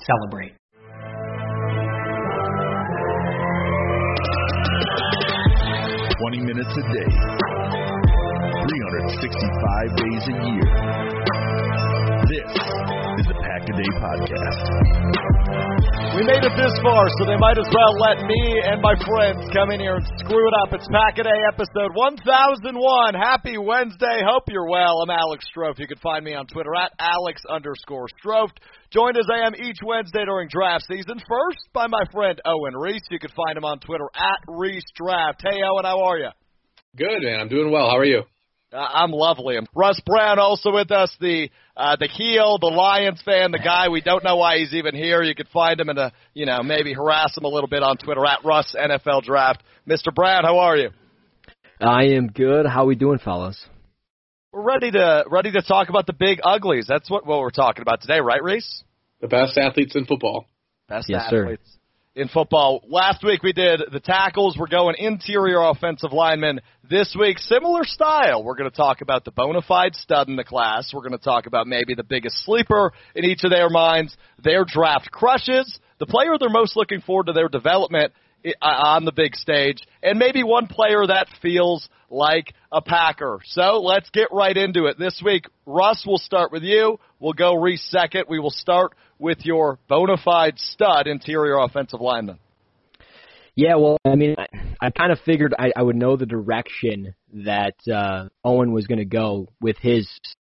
celebrate. Twenty minutes a day, 365 days a year. This Pack a Day Podcast. We made it this far, so they might as well let me and my friends come in here and screw it up. It's Pack a Day episode 1001. Happy Wednesday. Hope you're well. I'm Alex Strofe. You can find me on Twitter at Alex underscore Strofe. Joined as I am each Wednesday during draft season. First by my friend Owen Reese. You can find him on Twitter at Reese Draft. Hey, Owen, how are you? Good, man. I'm doing well. How are you? Uh, I'm lovely. And Russ Brown also with us, the uh, the heel, the Lions fan, the guy we don't know why he's even here. You could find him and uh, you know maybe harass him a little bit on Twitter at Russ NFL Draft. Mr. Brown, how are you? I am good. How are we doing, fellas? We're ready to ready to talk about the big uglies. That's what what we're talking about today, right, Reese? The best athletes in football. Best Yes, sir. In football. Last week we did the tackles. We're going interior offensive linemen. This week, similar style. We're going to talk about the bona fide stud in the class. We're going to talk about maybe the biggest sleeper in each of their minds, their draft crushes, the player they're most looking forward to their development on the big stage, and maybe one player that feels like a Packer. So let's get right into it. This week, Russ, we'll start with you. We'll go Reese second. We will start with your bona fide stud interior offensive lineman. Yeah, well, I mean, I, I kind of figured I, I would know the direction that uh, Owen was going to go with his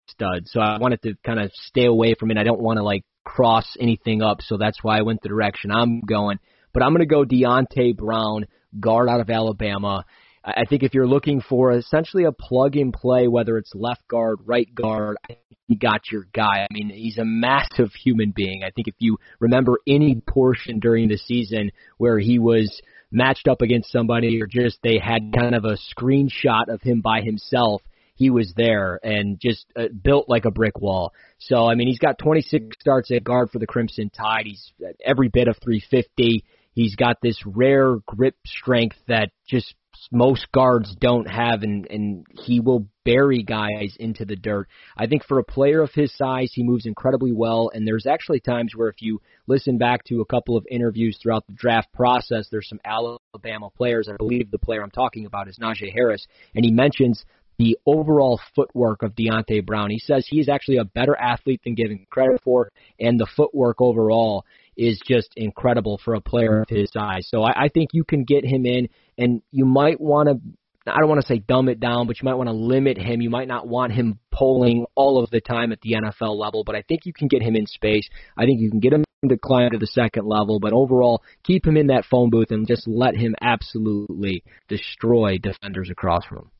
stud, so I wanted to kind of stay away from it. I don't want to like cross anything up, so that's why I went the direction I'm going. But I'm going to go Deonte Brown, guard out of Alabama. I think if you're looking for essentially a plug and play, whether it's left guard, right guard, I think you got your guy. I mean, he's a massive human being. I think if you remember any portion during the season where he was matched up against somebody or just they had kind of a screenshot of him by himself, he was there and just uh, built like a brick wall. So, I mean, he's got 26 starts at guard for the Crimson Tide. He's every bit of 350. He's got this rare grip strength that just most guards don't have, and, and he will bury guys into the dirt. I think for a player of his size, he moves incredibly well, and there's actually times where if you listen back to a couple of interviews throughout the draft process, there's some Alabama players. I believe the player I'm talking about is Najee Harris, and he mentions the overall footwork of Deonte Brown. He says he's actually a better athlete than given credit for, and the footwork overall is just incredible for a player of his size. So I, I think you can get him in, and you might want to I don't want to say dumb it down, but you might want to limit him. You might not want him pulling all of the time at the NFL level, but I think you can get him in space. I think you can get him to climb to the second level, but overall, keep him in that phone booth and just let him absolutely destroy defenders across from him.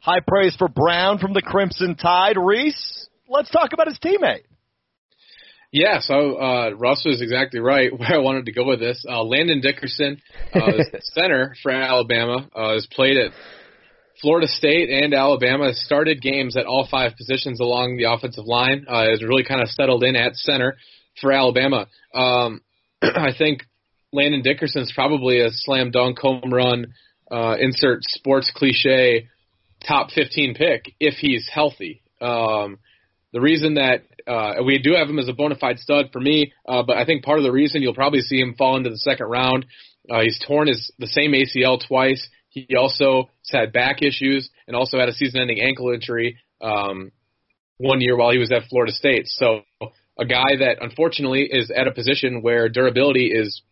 High praise for Brown from the Crimson Tide. Reese, let's talk about his teammate. Yeah, so uh, Russ was exactly right where I wanted to go with this. Uh, Landon Dickerson, uh, center for Alabama, uh, has played at Florida State and Alabama. Has started games at all five positions along the offensive line. Uh, has really kind of settled in at center for Alabama. Um, I think Landon Dickerson's probably a slam dunk home run. Uh, insert sports cliche top 15 pick if he's healthy. Um, the reason that uh, we do have him as a bona fide stud for me, uh, but I think part of the reason you'll probably see him fall into the second round. Uh, he's torn his the same ACL twice. He also has had back issues and also had a season-ending ankle injury um, one year while he was at Florida State. So a guy that unfortunately is at a position where durability is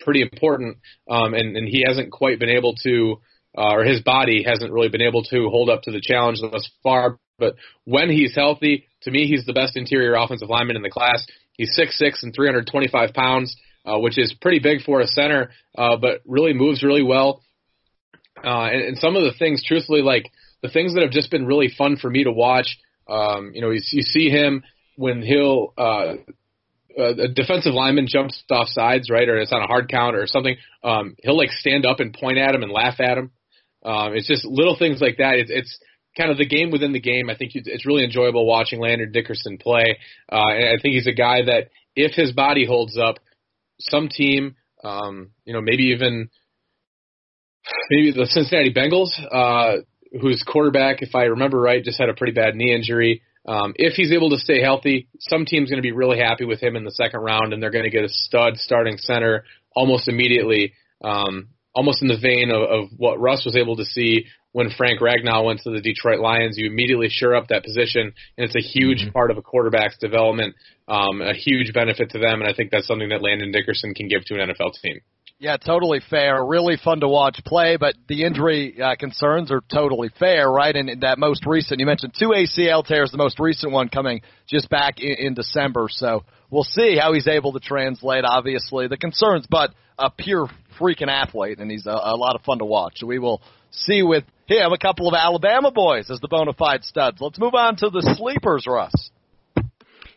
pretty important, um, and, and he hasn't quite been able to, uh, or his body hasn't really been able to hold up to the challenge thus far. But when he's healthy, to me, he's the best interior offensive lineman in the class. He's 6'6 and 325 pounds, uh, which is pretty big for a center, uh, but really moves really well. Uh, and, and some of the things, truthfully, like the things that have just been really fun for me to watch, um, you know, you, you see him when he'll, uh, a defensive lineman jumps off sides, right, or it's on a hard count or something, um, he'll like stand up and point at him and laugh at him. Um, it's just little things like that. It's, it's kind of the game within the game. I think it's really enjoyable watching Landon Dickerson play. Uh, and I think he's a guy that if his body holds up, some team, um, you know, maybe even maybe the Cincinnati Bengals, uh, whose quarterback, if I remember right, just had a pretty bad knee injury. Um, if he's able to stay healthy, some team's going to be really happy with him in the second round, and they're going to get a stud starting center almost immediately. Um, almost in the vein of, of what Russ was able to see when Frank Ragnow went to the Detroit Lions. You immediately shore up that position, and it's a huge mm-hmm. part of a quarterback's development, um, a huge benefit to them, and I think that's something that Landon Dickerson can give to an NFL team. Yeah, totally fair. Really fun to watch play, but the injury uh, concerns are totally fair, right? And that most recent, you mentioned two ACL tears, the most recent one coming just back in, in December. So we'll see how he's able to translate, obviously, the concerns, but a pure freaking athlete, and he's a, a lot of fun to watch. So we will see with him a couple of Alabama boys as the bona fide studs. Let's move on to the sleepers, Russ.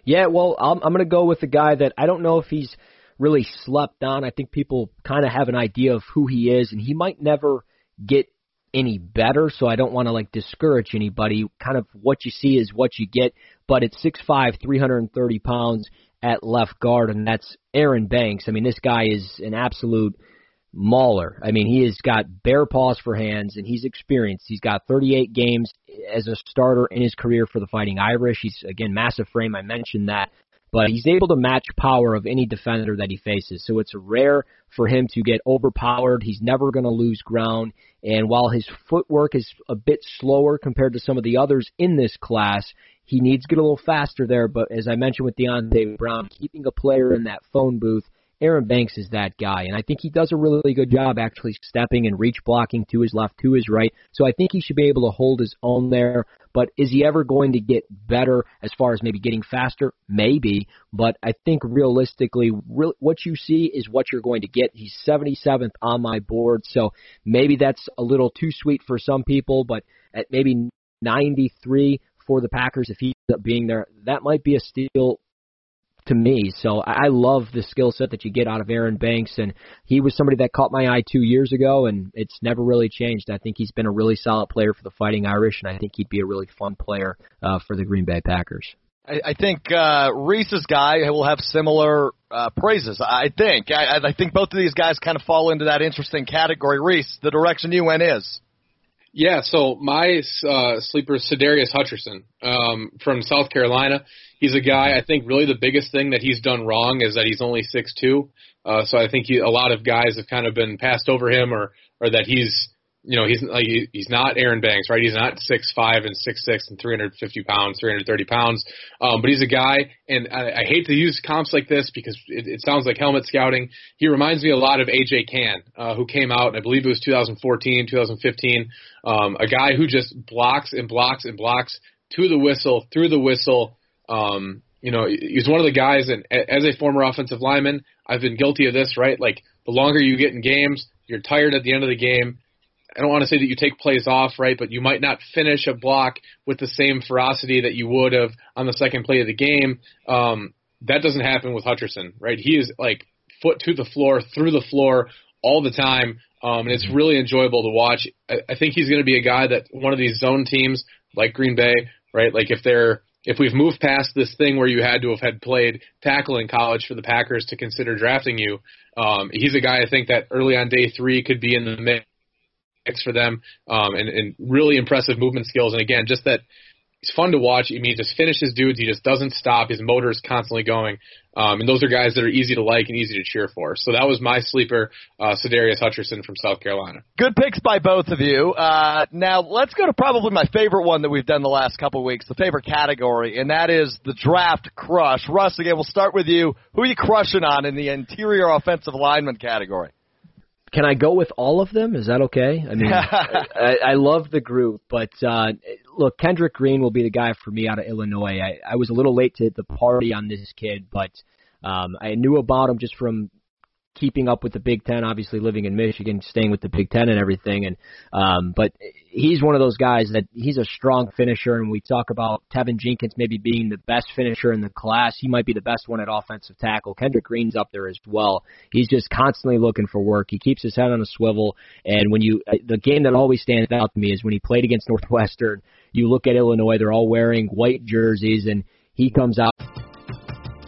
Yeah, well, I'm, I'm going to go with the guy that I don't know if he's really slept on. I think people kind of have an idea of who he is, and he might never get any better, so I don't want to like discourage anybody. Kind of what you see is what you get, but it's 6'5", 330 pounds at left guard, and that's Aaron Banks. I mean, this guy is an absolute mauler. I mean, he has got bare paws for hands, and he's experienced. He's got 38 games as a starter in his career for the Fighting Irish. He's again massive frame. I mentioned that, but he's able to match power of any defender that he faces. So it's rare for him to get overpowered. He's never going to lose ground. And while his footwork is a bit slower compared to some of the others in this class, he needs to get a little faster there. But as I mentioned with Deonte Brown, keeping a player in that phone booth Aaron Banks is that guy, and I think he does a really good job actually stepping and reach blocking to his left, to his right. So I think he should be able to hold his own there. But is he ever going to get better as far as maybe getting faster? Maybe, but I think realistically, re- what you see is what you're going to get. He's 77th on my board, so maybe that's a little too sweet for some people, but at maybe 93 for the Packers, if he ends up being there, that might be a steal to me. So I love the skill set that you get out of Aaron Banks, and he was somebody that caught my eye two years ago, and it's never really changed. I think he's been a really solid player for the Fighting Irish, and I think he'd be a really fun player uh, for the Green Bay Packers. I, I think uh, Reese's guy will have similar uh, praises. I think. I, I think both of these guys kind of fall into that interesting category. Reese, the direction you went is. Yeah, so my uh, sleeper is Sadarius Hutcherson um, from South Carolina. He's a guy. I think really the biggest thing that he's done wrong is that he's only six two. Uh, so I think he, a lot of guys have kind of been passed over him, or or that he's you know, he's like he's not Aaron Banks, right? He's not six five and six six and three hundred fifty pounds, three hundred thirty pounds. Um, but he's a guy, and I, I hate to use comps like this because it, it sounds like helmet scouting. He reminds me a lot of AJ Cann, uh, who came out, I believe it was 2014, 2015. Um, a guy who just blocks and blocks and blocks to the whistle, through the whistle. Um, you know, he's one of the guys, and as a former offensive lineman, I've been guilty of this, right? Like the longer you get in games, you're tired at the end of the game I don't want to say that you take plays off, right? But you might not finish a block with the same ferocity that you would have on the second play of the game. Um, that doesn't happen with Hutcherson, right? He is like foot to the floor, through the floor all the time, um, and it's really enjoyable to watch. I, I think he's going to be a guy that one of these zone teams like Green Bay, right? Like if they're if we've moved past this thing where you had to have had played tackle in college for the Packers to consider drafting you, um, he's a guy I think that early on day three could be in the mix for them, um, and, and really impressive movement skills. And again, just that he's fun to watch. I mean, he just finishes dudes. He just doesn't stop. His motor is constantly going. Um, and those are guys that are easy to like and easy to cheer for. So that was my sleeper, uh, Sadarius Hutcherson from South Carolina. Good picks by both of you. Uh, now let's go to probably my favorite one that we've done the last couple of weeks, the favorite category, and that is the draft crush. Russ, again, we'll start with you. Who are you crushing on in the interior offensive lineman category? Can I go with all of them? Is that okay? I mean, I, I love the group, but uh, look, Kendrick Green will be the guy for me out of Illinois. I, I was a little late to the party on this kid, but um, I knew about him just from keeping up with the Big Ten, obviously living in Michigan, staying with the Big Ten and everything. And um, but he's one of those guys that he's a strong finisher. And we talk about Teven Jenkins maybe being the best finisher in the class. He might be the best one at offensive tackle. Kendrick Green's up there as well. He's just constantly looking for work. He keeps his head on a swivel. And when you the game that always stands out to me is when he played against Northwestern. You look at Illinois; they're all wearing white jerseys, and he comes out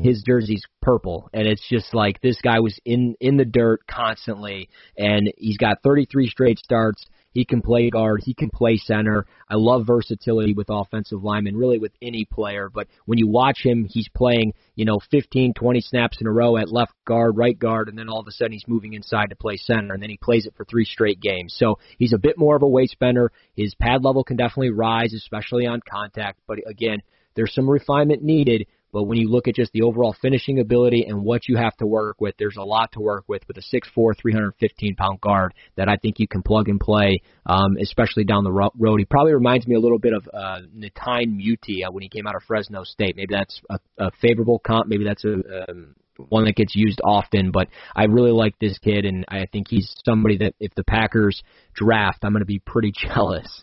his jersey's purple and it's just like this guy was in in the dirt constantly and he's got 33 straight starts. He can play guard. He can play center. I love versatility with offensive linemen really with any player but when you watch him he's playing you know 15 20 snaps in a row at left guard right guard and then all of a sudden he's moving inside to play center and then he plays it for three straight games. So he's a bit more of a waist bender his pad level can definitely rise especially on contact but again there's some refinement needed but when you look at just the overall finishing ability and what you have to work with, there's a lot to work with with a 6'4", 315 pound guard that I think you can plug and play, um, especially down the road. He probably reminds me a little bit of uh, Netane Muti uh, when he came out of Fresno State. Maybe that's a, a favorable comp. Maybe that's a um, one that gets used often, but I really like this kid, and I think he's somebody that if the Packers draft, I'm going to be pretty jealous.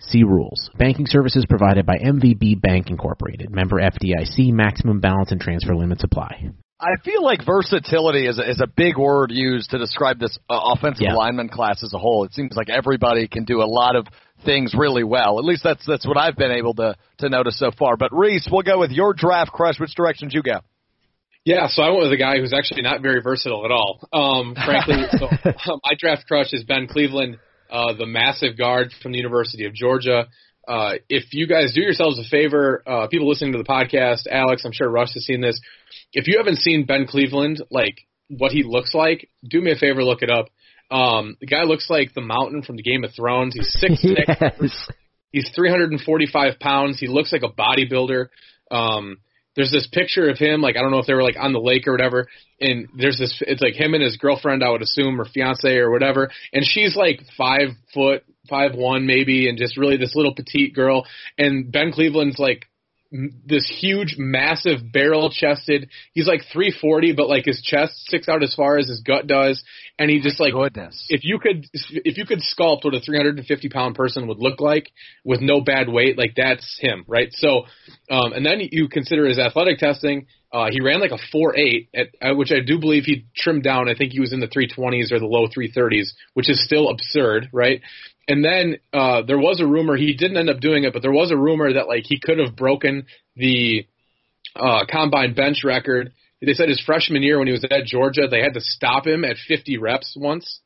See rules. Banking services provided by MVB Bank Incorporated. Member FDIC. Maximum balance and transfer limits apply. I feel like versatility is a, is a big word used to describe this uh, offensive Yeah. lineman class as a whole. It seems like everybody can do a lot of things really well. At least that's that's what I've been able to to notice so far. But Reese, we'll go with your draft crush. Which direction did you go? Yeah, so I went with a guy who's actually not very versatile at all. Um, frankly, so uh, my draft crush is Ben Cleveland, uh, the massive guard from the University of Georgia. Uh, if you guys do yourselves a favor, uh, people listening to the podcast, Alex, I'm sure Russ has seen this. If you haven't seen Ben Cleveland, like what he looks like, do me a favor, look it up. Um, the guy looks like the mountain from the Game of Thrones. He's six six. Yes. He's 345 pounds. He looks like a bodybuilder. Um, there's this picture of him, like I don't know if they were like on the lake or whatever, and there's this. It's like him and his girlfriend, I would assume, or fiance or whatever, and she's like five foot, five one maybe, and just really this little petite girl, and Ben Cleveland's like this huge, massive, barrel-chested. He's like 340, but like his chest sticks out as far as his gut does, and he just like Goodness. if you could if you could sculpt what a 350 pound person would look like with no bad weight, like that's him, right? So, um, and then you consider his athletic testing. Uh, he ran like a 4.8, at, uh, which I do believe he trimmed down. I think he was in the 320s or the low 330s, which is still absurd, right? And then uh, there was a rumor he didn't end up doing it, but there was a rumor that like he could have broken the uh, combine bench record. They said his freshman year when he was at Georgia, they had to stop him at 50 reps once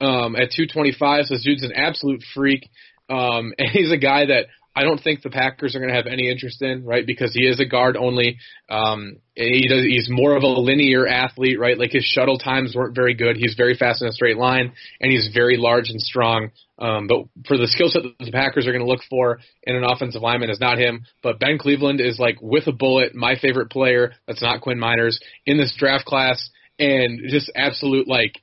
um, at 225. So this dude's an absolute freak, um, and he's a guy that I don't think the Packers are going to have any interest in, right? Because he is a guard only. Um, he does. He's more of a linear athlete, right? Like his shuttle times weren't very good. He's very fast in a straight line, and he's very large and strong. Um, but for the skill set that the Packers are going to look for in an offensive lineman is not him. But Ben Cleveland is like with a bullet, my favorite player. That's not Quinn Meinerz in this draft class, and just absolute like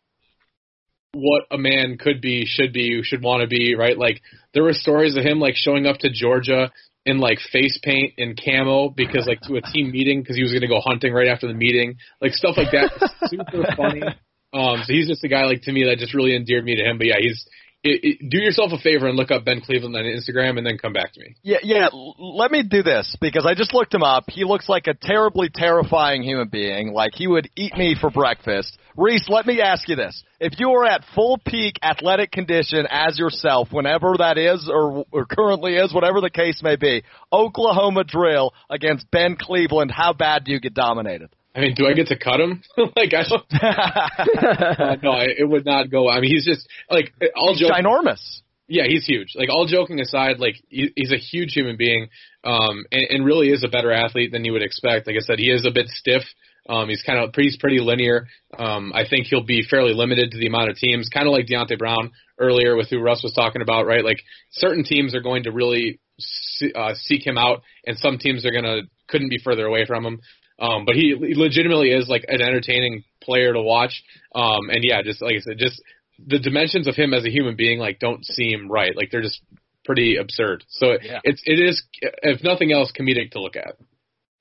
what a man could be, should be, should want to be, right? Like there were stories of him like showing up to Georgia in like face paint and camo because like to a team meeting because he was going to go hunting right after the meeting, like stuff like that. Super funny. Um, so he's just a guy like to me that just really endeared me to him. But yeah, he's it, it, do yourself a favor and look up Ben Cleveland on Instagram and then come back to me. Yeah, yeah. Let me do this because I just looked him up. He looks like a terribly terrifying human being. Like he would eat me for breakfast. Reese, let me ask you this: If you were at full peak athletic condition as yourself, whenever that is or, or currently is, whatever the case may be, Oklahoma drill against Ben Cleveland, how bad do you get dominated? I mean, do I get to cut him? like I don't. uh, no, I- it would not go. I mean, he's just like all He's joking. ginormous. Yeah, he's huge. Like all joking aside, like he, he's a huge human being, um, and, and really is a better athlete than you would expect. Like I said, he is a bit stiff. Um, he's kind of pretty, he's pretty linear. Um, I think he'll be fairly limited to the amount of teams, kind of like Deonte Brown earlier with who Russ was talking about, right? Like certain teams are going to really se- uh, seek him out, and some teams are gonna couldn't be further away from him. Um, but he, he legitimately is like an entertaining player to watch. Um, and yeah, just like I said, just the dimensions of him as a human being like don't seem right. Like they're just pretty absurd. So Yeah. it's it is if nothing else comedic to look at.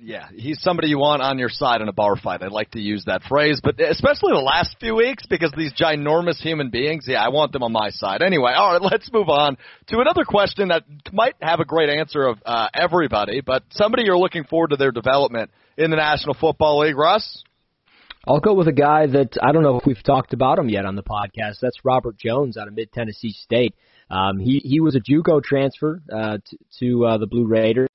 Yeah, he's somebody you want on your side in a bar fight. I like to use that phrase, but especially the last few weeks because these ginormous human beings, yeah, I want them on my side. Anyway, all right, let's move on to another question that might have a great answer of uh, everybody, but somebody you're looking forward to their development in the National Football League, Russ. I'll go with a guy that I don't know if we've talked about him yet on the podcast. That's Robert Jones out of Mid Tennessee State. Um, he he was a JUCO transfer uh, to, to uh, the Blue Raiders,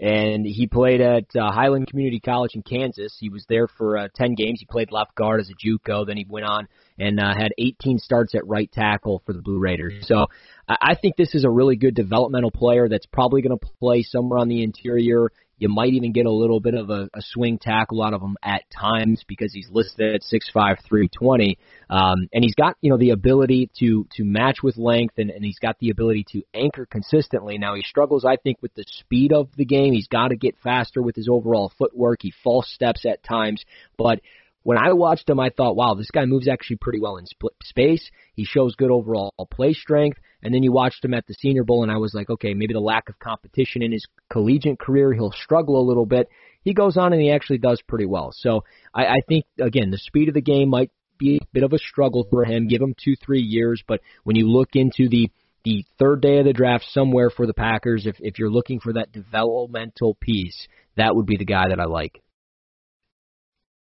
and he played at uh, Highland Community College in Kansas. He was there for uh, 10 games. He played left guard as a JUCO. Then he went on and uh, had 18 starts at right tackle for the Blue Raiders. So I I think this is a really good developmental player that's probably going to play somewhere on the interior, You might even get a little bit of a, a swing tackle out of him at times because he's listed at six five three twenty, um, and he's got you know the ability to to match with length, and, and he's got the ability to anchor consistently. Now he struggles, I think, with the speed of the game. He's got to get faster with his overall footwork. He false steps at times, but when I watched him, I thought, wow, this guy moves actually pretty well in split space. He shows good overall play strength. And then you watched him at the Senior Bowl, and I was like, okay, maybe the lack of competition in his collegiate career, he'll struggle a little bit. He goes on and he actually does pretty well. So I, I think, again, the speed of the game might be a bit of a struggle for him. Give him two, three years. But when you look into the the third day of the draft somewhere for the Packers, if if you're looking for that developmental piece, that would be the guy that I like.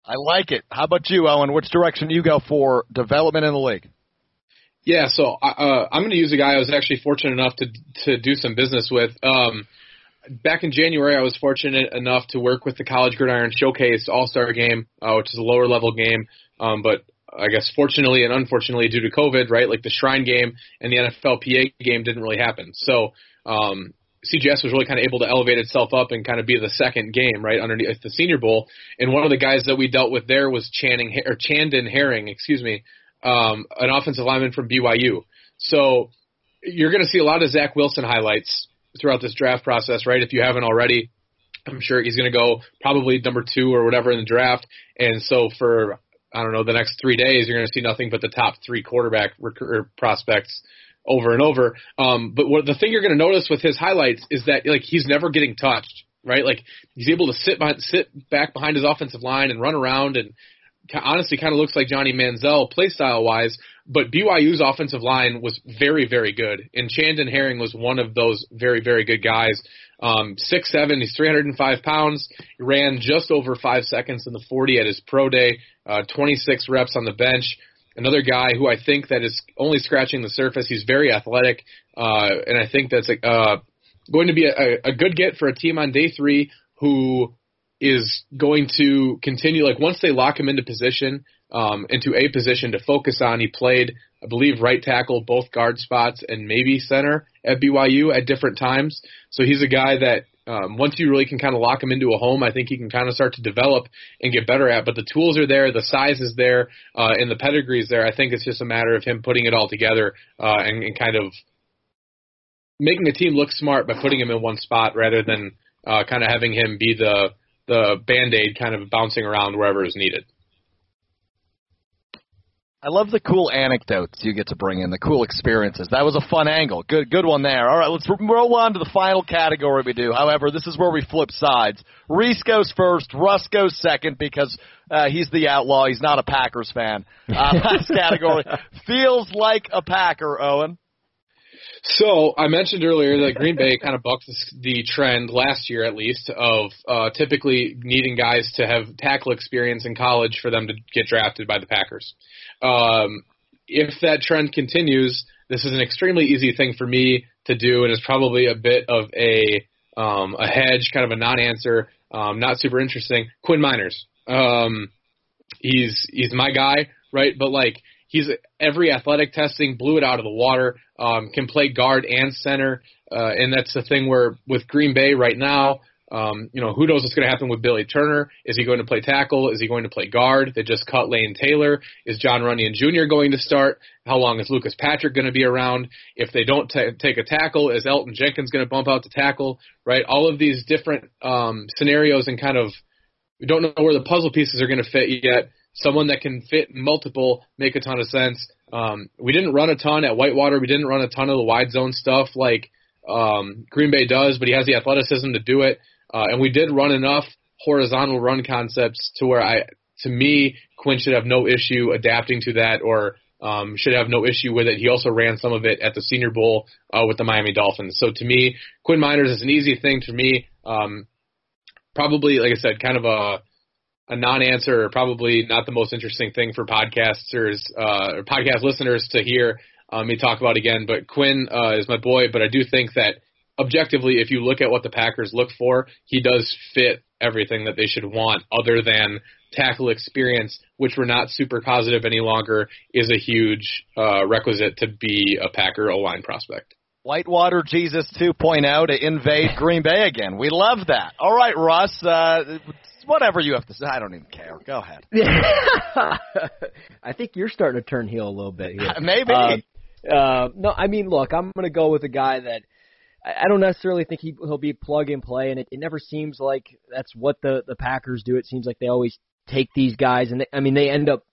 I like it. How about you, Owen? Which direction do you go for development in the league? Yeah, so uh, I'm going to use a guy I was actually fortunate enough to to do some business with. Um, back in January, I was fortunate enough to work with the College Gridiron Showcase All Star Game, uh, which is a lower level game, um, but I guess fortunately and unfortunately due to COVID, right, like the Shrine game and the NFLPA game didn't really happen. So um, CGS was really kind of able to elevate itself up and kind of be the second game, right, underneath the Senior Bowl. And one of the guys that we dealt with there was Channing or Chandon Herring, excuse me, um, an offensive lineman from BYU. So you're going to see a lot of Zach Wilson highlights throughout this draft process, right? If you haven't already, I'm sure he's going to go probably number two or whatever in the draft. And so for I don't know the next three days, you're going to see nothing but the top three quarterback rec- prospects over and over. Um, but what the thing you're going to notice with his highlights is that like he's never getting touched, right? Like he's able to sit behind, sit back behind his offensive line and run around and honestly kind of looks like Johnny Manziel play style wise. But BYU's offensive line was very very good, and Chandon Herring was one of those very very good guys. Um, six seven, he's 305 pounds. He ran just over five seconds in the 40 at his pro day. Uh, 26 reps on the bench another guy who I think that is only scratching the surface. He's very athletic, uh, and I think that's uh, going to be a, a good get for a team on day three who is going to continue. Like once they lock him into position, um, into a position to focus on, he played, I believe, right tackle, both guard spots, and maybe center at BYU at different times. So he's a guy that um, once you really can kind of lock him into a home, I think he can kind of start to develop and get better at. But the tools are there, the size is there, uh, and the pedigree is there. I think it's just a matter of him putting it all together uh, and, and kind of making the team look smart by putting him in one spot rather than uh, kind of having him be the the band aid kind of bouncing around wherever is needed. I love the cool anecdotes you get to bring in, the cool experiences. That was a fun angle. Good, good one there. All right, let's roll on to the final category we do. However, this is where we flip sides. Reese goes first. Russ goes second because uh, he's the outlaw. He's not a Packers fan. Uh, last category feels like a Packer. Owen. So I mentioned earlier that Green Bay kind of bucked the trend last year, at least, of uh, typically needing guys to have tackle experience in college for them to get drafted by the Packers. Um, if that trend continues, this is an extremely easy thing for me to do, and it's probably a bit of a um, a hedge, kind of a non-answer, um, not super interesting. Quinn Miners, um, he's he's my guy, right? But like he's every athletic testing blew it out of the water. Um, can play guard and center, uh, and that's the thing where with Green Bay right now, um, you know, who knows what's going to happen with Billy Turner? Is he going to play tackle? Is he going to play guard? They just cut Lane Taylor. Is John Runyan Jr. going to start? How long is Lucas Patrick going to be around? If they don't t- take a tackle, is Elgton Jenkins going to bump out to tackle? Right? All of these different um, scenarios and kind of we don't know where the puzzle pieces are going to fit yet. Someone that can fit multiple make a ton of sense. Um, we didn't run a ton at Whitewater. We didn't run a ton of the wide zone stuff like um, Green Bay does, but he has the athleticism to do it. Uh, and we did run enough horizontal run concepts to where I, to me, Quinn should have no issue adapting to that or um, should have no issue with it. He also ran some of it at the Senior Bowl uh, with the Miami Dolphins. So to me, Quinn Meinerz is an easy thing to me. Um, probably, like I said, kind of a a non-answer, probably not the most interesting thing for podcasters uh, or podcast listeners to hear um, me talk about again. But Quinn uh, is my boy. But I do think that objectively, if you look at what the Packers look for, he does fit everything that they should want, other than tackle experience, which we're not super positive any longer, is a huge uh, requisite to be a Packer O line prospect. Whitewater Jesus 2.0 to invade Green Bay again. We love that. All right, Russ. Uh, whatever you have to say, I don't even care. Go ahead. I think you're starting to turn heel a little bit here. Maybe. Uh, uh, no, I mean, look, I'm going to go with a guy that I don't necessarily think he, he'll be plug and play, and it, it never seems like that's what the the Packers do. It seems like they always take these guys, and they, I mean, they end up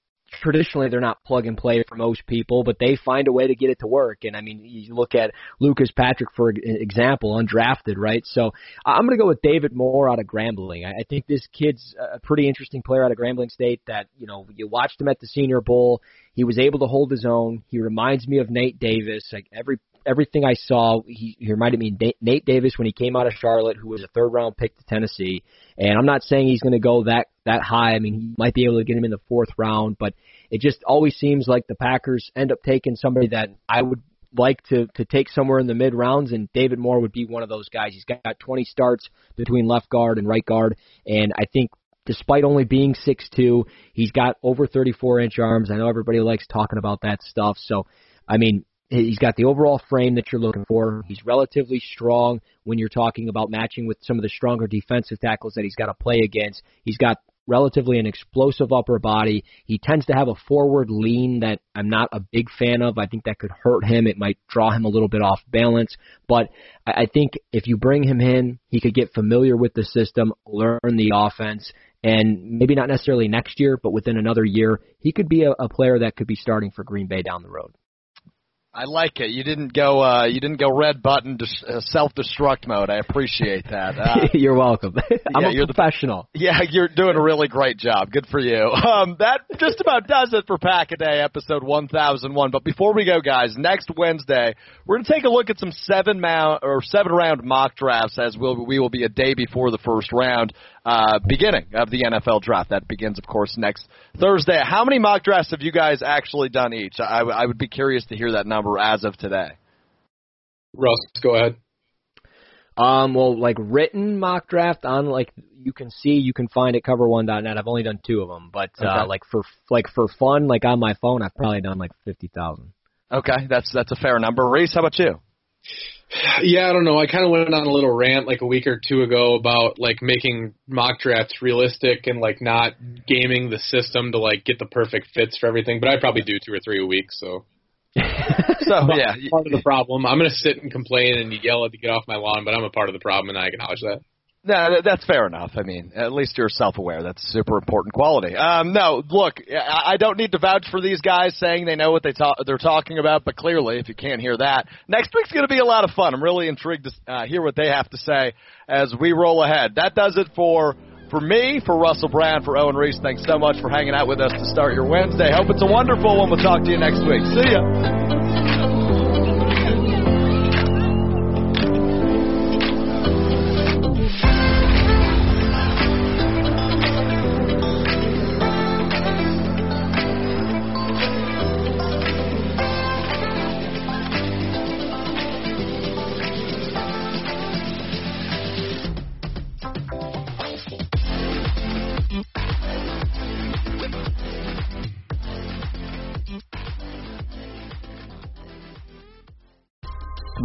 traditionally they're not plug and play for most people, but they find a way to get it to work. And I mean, you look at Lucas Patrick for example, undrafted, right? So I'm going to go with David Moore out of Grambling. I think this kid's a pretty interesting player out of Grambling State. That you know, you watched him at the Senior Bowl. He was able to hold his own. He reminds me of Nate Davis. Like every everything I saw, he, he reminded me of Nate Davis when he came out of Charlotte, who was a third round pick to Tennessee. And I'm not saying he's going to go that that high. I mean, he might be able to get him in the fourth round, but it just always seems like the Packers end up taking somebody that I would like to to take somewhere in the mid rounds, and David Moore would be one of those guys. He's got 20 starts between left guard and right guard, and I think despite only being six two, he's got over 34 inch arms. I know everybody likes talking about that stuff, so I mean, He's got the overall frame that you're looking for. He's relatively strong when you're talking about matching with some of the stronger defensive tackles that he's got to play against. He's got relatively an explosive upper body. He tends to have a forward lean that I'm not a big fan of. I think that could hurt him. It might draw him a little bit off balance. But I think if you bring him in, he could get familiar with the system, learn the offense, and maybe not necessarily next year, but within another year, he could be a, a player that could be starting for Green Bay down the road. I like it. You didn't go. Uh, you didn't go red button to uh, self destruct mode. I appreciate that. Uh, you're welcome. I'm yeah, a you're professional. The, yeah, you're doing a really great job. Good for you. Um, that just about does it for Pack a Day episode 1001. But before we go, guys, next Wednesday we're going to take a look at some seven mount or seven round mock drafts as we'll, we will be a day before the first round uh, beginning of the NFL draft. That begins, of course, next Thursday. How many mock drafts have you guys actually done each? I, I would be curious to hear that number as of today. Russ, go ahead. Um, well, like written mock draft on like you can see, you can find it at cover1.net. I've only done two of them, but uh, okay. uh, like for like for fun, like on my phone, I've probably done like fifty thousand. Okay, that's that's a fair number. Reese, how about you? Yeah, I don't know. I kind of went on a little rant like a week or two ago about like making mock drafts realistic and like not gaming the system to like get the perfect fits for everything. But I probably do two or three a week, so. so yeah, part of the problem. I'm gonna sit and complain and yell at to get off my lawn, but I'm a part of the problem, and I acknowledge that. No, that's fair enough. I mean, at least you're self-aware. That's a super important quality. Um, no, look, I don't need to vouch for these guys saying they know what they talk, they're talking about, but clearly, if you can't hear that, next week's going to be a lot of fun. I'm really intrigued to uh, hear what they have to say as we roll ahead. That does it for for me, for Russell Brown, for Owen Reese. Thanks so much for hanging out with us to start your Wednesday. Hope it's a wonderful one. We'll talk to you next week. See ya.